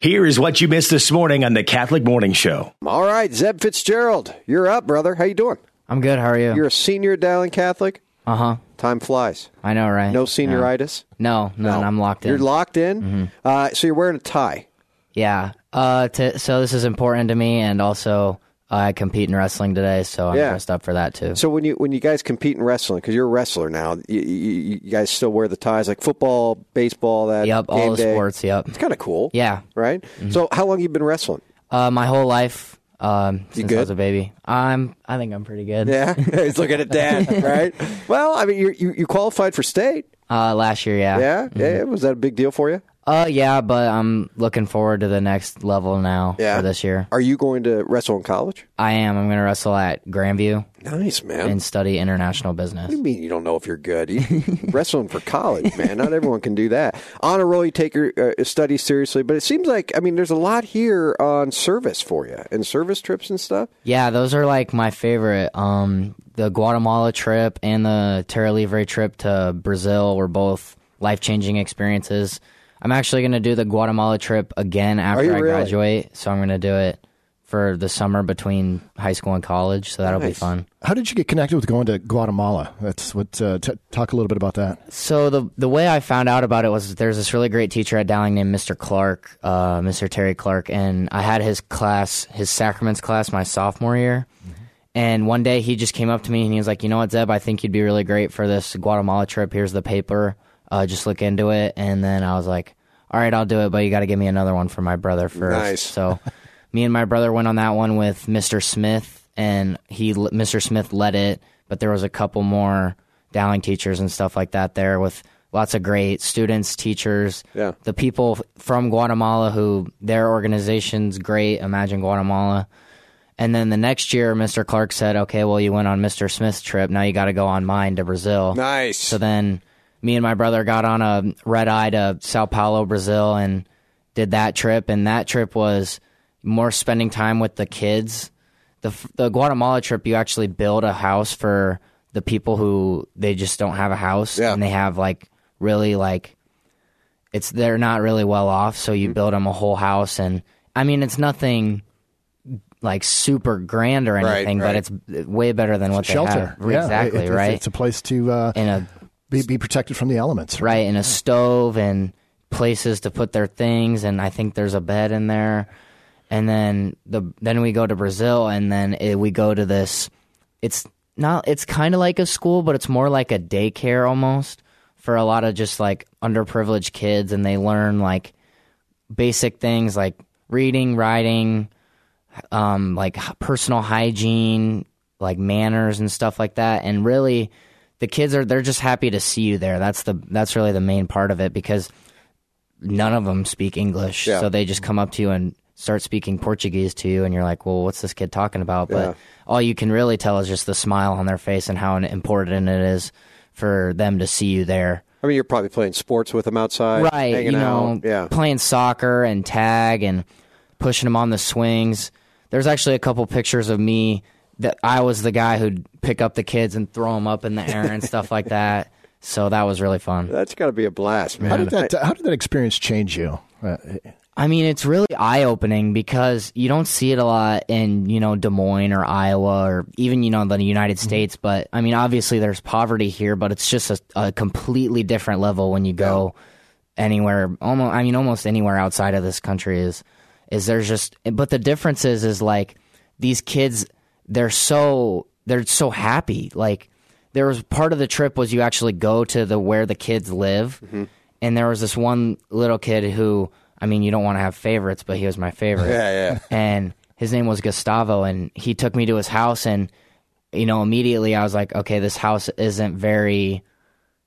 Here is what you missed this morning on the Catholic Morning Show. All right, Zeb Fitzgerald, you're up, brother. How you doing? I'm good. How are you? You're a senior at Dowling Catholic. Uh huh. Time flies. I know, right? No senioritis. No, no, I'm locked in. You're locked in. Uh, so you're wearing a tie. yeah. Uh, to, so this is important to me, and also I compete in wrestling today, so I'm Yeah. dressed up for that too. So when you when you guys compete in wrestling, because you're a wrestler now, you, you, you guys still wear the ties like football, baseball, that. yep, all game the day. sports. Yep. It's kind of cool. Yeah. Right. So how long you been wrestling? Uh, my whole life. Um, since I was a baby, I'm. I think I'm pretty good. Yeah, he's looking at dad. Right. Well, I mean, you you you qualified for state. Uh, last year, yeah. Yeah. Yeah. Was that a big deal for you? Uh, yeah, but I'm looking forward to the next level now Yeah. for this year. Are you going to wrestle in college? I am. I'm going to wrestle at Grandview Nice, man. and study international business. What do you mean you don't know if you're good? You wrestling for college, man. Not everyone can do that. On a roll, you take your uh, studies seriously, but it seems like I mean, there's a lot here on service for you and service trips and stuff. Yeah, those are like my favorite. Um, the Guatemala trip and the Terra Livre trip to Brazil were both life changing experiences. I'm actually going to do the Guatemala trip again after I really? graduate, so I'm going to do it for the summer between high school and college. So that'll be fun. How did you get connected with going to Guatemala? That's what. Uh, t- talk a little bit about that. So the the way I found out about it was there's this really great teacher at Dowling named Mr. Clark, uh, Mr. Terry Clark, and I had his class, his sacraments class, my sophomore year. And one day he just came up to me and he was like, "You know what, Zeb? I think you'd be really great for this Guatemala trip. Here's the paper. Uh, just look into it." And then I was like, "All right, I'll do it, but you got to give me another one for my brother first. Nice. So me and my brother went on that one with Mr. Smith, and he Mr. Smith led it, but there was a couple more Dowling teachers and stuff like that there with lots of great students, teachers, Yeah. the people from Guatemala who their organization's great. Imagine Guatemala. And then the next year, Mr. Clark said, "Okay, well, you went on Mr. Smith's trip. Now you got to go on mine to Brazil." Nice. So then me and my brother got on a red eye to Sao Paulo, Brazil, and did that trip. And that trip was more spending time with the kids. The, the Guatemala trip, you actually build a house for the people who they just don't have a house. Yeah. And they have like really like, it's, they're not really well off. So Mm-hmm. you build them a whole house. And I mean, it's nothing like super grand or anything, right. but it's way better than what Shelter. they have. Yeah, exactly, it- it's- right? It's a place to uh, in a be, be protected from the elements. right and a stove and places to put their things and i think there's a bed in there and then the then we go to brazil and then it, we go to this it's not it's kind of like a school but it's more like a daycare almost for a lot of just like underprivileged kids and they learn like basic things like reading writing um, like personal hygiene, like manners and stuff like that. And really, the kids are they're just happy to see you there. That's the that's really the main part of it because none of them speak English, Yeah. so they just come up to you and start speaking Portuguese to you, and you're like, well, what's this kid talking about? Yeah. But all you can really tell is just the smile on their face and how important it is for them to see you there. I mean, you're probably playing sports with them outside, right you know out. Yeah. playing soccer and tag and pushing them on the swings there's actually a couple pictures of me that i was the guy who'd pick up the kids and throw them up in the air and stuff like that so that was really fun That's got to be a blast, man. How did that? how did that experience change you? Uh, i mean it's really eye-opening because you don't see it a lot in you know des moines or iowa or even you know the united states but i mean obviously there's poverty here but it's just a, a completely different level when you go anywhere almost i mean almost anywhere outside of this country is is there's just but the difference is is like these kids they're so they're so happy like there was part of the trip was you actually go to the where the kids live mm-hmm. and there was this one little kid who i mean you don't want to have favorites but he was my favorite Yeah, yeah. and his name was Gustavo, and he took me to his house, and you know, immediately I was like, okay, this house isn't very,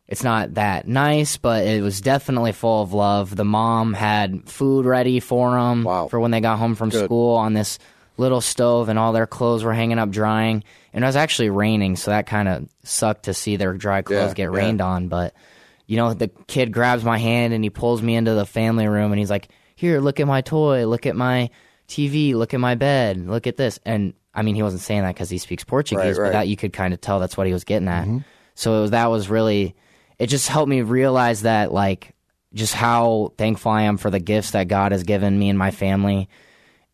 it's not that nice, but it was definitely full of love. The mom had food ready for them Wow. for when they got home from Good. school on this little stove, and all their clothes were hanging up drying. And it was actually raining, so that kind of sucked to see their dry clothes Yeah, get yeah. rained on, but you know, the kid grabs my hand and he pulls me into the family room and he's like, Here, look at my toy, look at my TV, look at my bed, look at this. And I mean, he wasn't saying that because he speaks Portuguese, Right, right. but that you could kind of tell that's what he was getting at. Mm-hmm. So it was, that was really, it just helped me realize that, like, just how thankful I am for the gifts that God has given me and my family,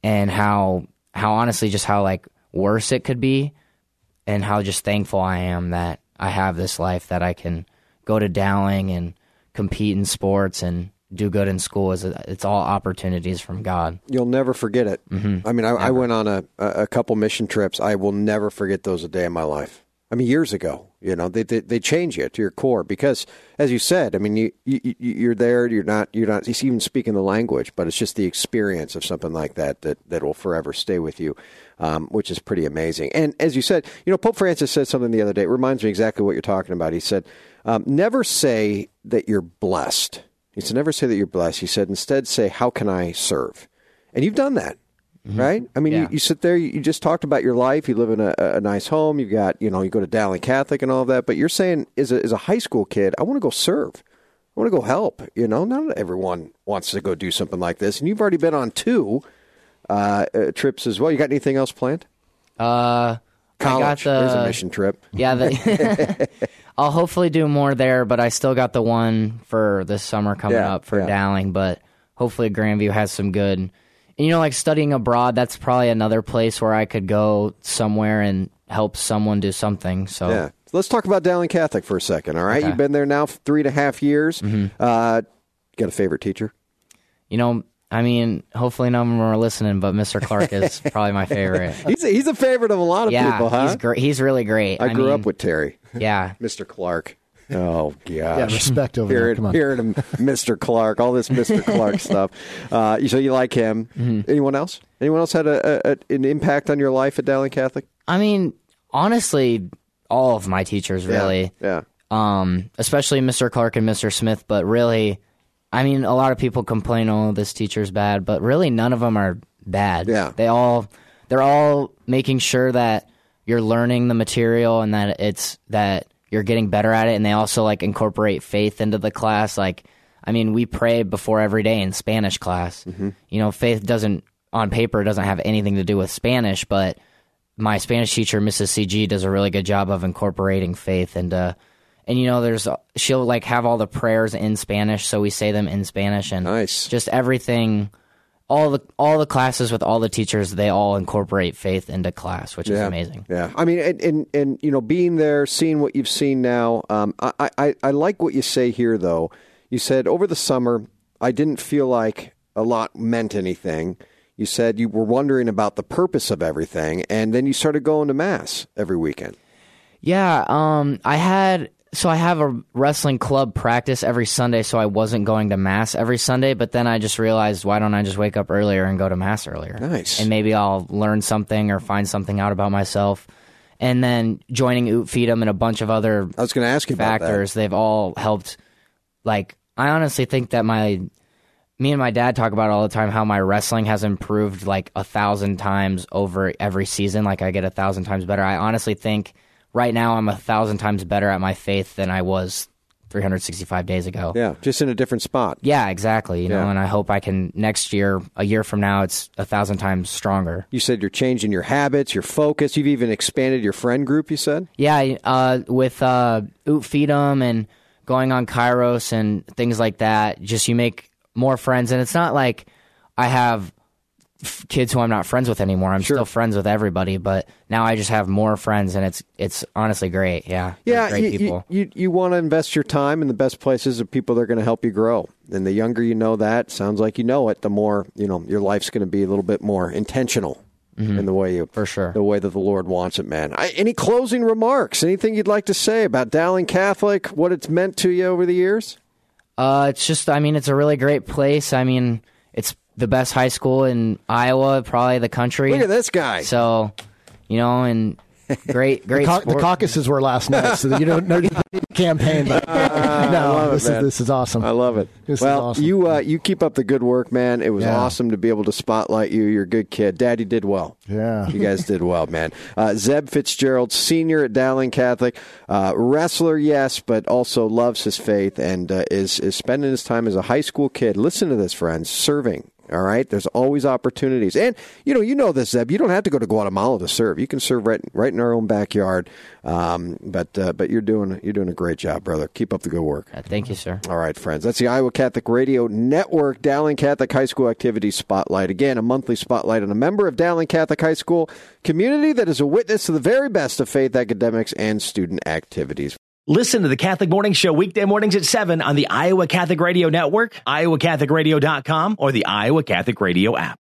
and how how honestly just how like worse it could be, and how just thankful I am that I have this life that I can go to Dowling and compete in sports and do good in school. Is it's all opportunities from God. You'll never forget it. Mm-hmm. I mean, I, I, went on a, a couple mission trips. I will never forget those a day in my life. I mean, years ago, you know, they, they, they change you to your core because, as you said, I mean, you, you you're there. You're not you're not even speaking the language, but it's just the experience of something like that that that will forever stay with you, um, which is pretty amazing. And as you said, you know, Pope Francis said something the other day. It reminds me exactly what you're talking about. He said, um, "Never say that you're blessed." He said, "Never say that you're blessed." He said, "Instead, say, how can I serve?" And you've done that. Mm-hmm. right? I mean, yeah. you, you, sit there, you, just talked about your life. You live in a, a, nice home. You got, you know, you go to Dowling Catholic and all of that. But you're saying, as a, as a high school kid, I want to go serve. I want to go help. You know, not everyone wants to go do something like this. And you've already been on two uh, uh, trips as well. You got anything else planned? Uh, college. The, There's a mission trip. Yeah, the, I'll hopefully do more there, but I still got the one for this summer coming yeah, up for yeah. Dowling. But hopefully Grandview has some good and, you know, like studying abroad, that's probably another place where I could go somewhere and help someone do something. So yeah, let's talk about Dowling Catholic for a second. All right, okay. you've been there now three and a half years. Mm-hmm. Uh, got a favorite teacher? You know, I mean, hopefully none of them are listening, but Mr. Clark is probably my favorite. he's a, he's a favorite of a lot of yeah, people, huh? He's great. He's really great. I, I grew mean, up with Terry. Yeah, Mr. Clark. Oh gosh! Yeah, respect over hearing, there. Come on. hearing him, Mr. Clark, all this Mr. Clark stuff. Uh, so you like him? Mm-hmm. Anyone else? Anyone else had a, a, an impact on your life at Dowling Catholic? I mean, honestly, all of my teachers really. Yeah. yeah. Um, especially Mr. Clark and Mr. Smith, but really, I mean, a lot of people complain, "Oh, this teacher's bad," but really, none of them are bad. Yeah. They all, they're all making sure that you're learning the material and that it's that you're getting better at it and they also like incorporate faith into the class. Like i mean we pray before every day in spanish class. Mm-hmm. you know faith doesn't on paper doesn't have anything to do with spanish but my spanish teacher mrs cg does a really good job of incorporating faith into and you know there's she'll like have all the prayers in spanish so we say them in spanish and nice. just everything all the all the classes with all the teachers they all incorporate faith into class which is yeah. amazing. Yeah. I mean and, and, and you know being there seeing what you've seen now um, I, I i like what you say here though. You said over the summer i didn't feel like a lot meant anything. You said you were wondering about the purpose of everything and then you started going to mass every weekend. Yeah um i had so I have a wrestling club practice every Sunday, so I wasn't going to mass every Sunday. But then I just realized, why don't I just wake up earlier and go to mass earlier? Nice. And maybe I'll learn something or find something out about myself. And then joining Ut Feedom and a bunch of other I was going to ask you factors, they've all helped. Like I honestly think that my me and my dad talk about all the time how my wrestling has improved like a thousand times over every season. Like I get a thousand times better. I honestly think right now I'm a thousand times better at my faith than I was 365 days ago. Yeah, just in a different spot. Yeah, exactly. You yeah. know, and I hope I can next year, a year from now, it's a thousand times stronger. You said you're changing your habits, your focus. You've even expanded your friend group. You said. Yeah, uh, with uh, Ut Feedom and going on Kairos and things like that. Just you make more friends, and it's not like I have kids who I'm not friends with anymore. I'm sure. still friends with everybody, but now I just have more friends, and it's it's honestly great. Yeah, yeah. great you, people. You you, you want to invest your time in the best places of people that are going to help you grow. And the younger you know that, sounds like you know it. The more you know, your life's going to be a little bit more intentional. Mm-hmm. In the way you, for sure, the way that the Lord wants it, man. I, any closing remarks? Anything you'd like to say about Dowling Catholic? What it's meant to you over the years? Uh, it's just, I mean, it's a really great place. I mean, it's the best high school in Iowa, probably the country. Look at this guy. So, you know, and great, great. the, the, caucuses were last night, so you don't know campaign. But uh, no, this is this is awesome. I love it. This well, awesome. you uh, you keep up the good work, man. It was yeah. awesome to be able to spotlight you. You're a good kid. Daddy did well. Yeah, you guys did well, man. Uh, Zeb Fitzgerald, senior at Dowling Catholic, uh, wrestler, yes, but also loves his faith and uh, is is spending his time as a high school kid. Listen to this, friends, serving All right, there's always opportunities, and you know, you know this, Zeb. You don't have to go to Guatemala to serve. You can serve right, right in our own backyard. Um, but, uh, but you're doing, you're doing a great job, brother. Keep up the good work. Uh, thank you, sir. All right, friends. That's the Iowa Catholic Radio Network Dowling Catholic High School Activities Spotlight. Again, a monthly spotlight on a member of Dowling Catholic High School community that is a witness to the very best of faith academics and student activities. Listen to the Catholic Morning Show weekday mornings at 7 on the Iowa Catholic Radio Network, iowacatholicradio.com, or the Iowa Catholic Radio app.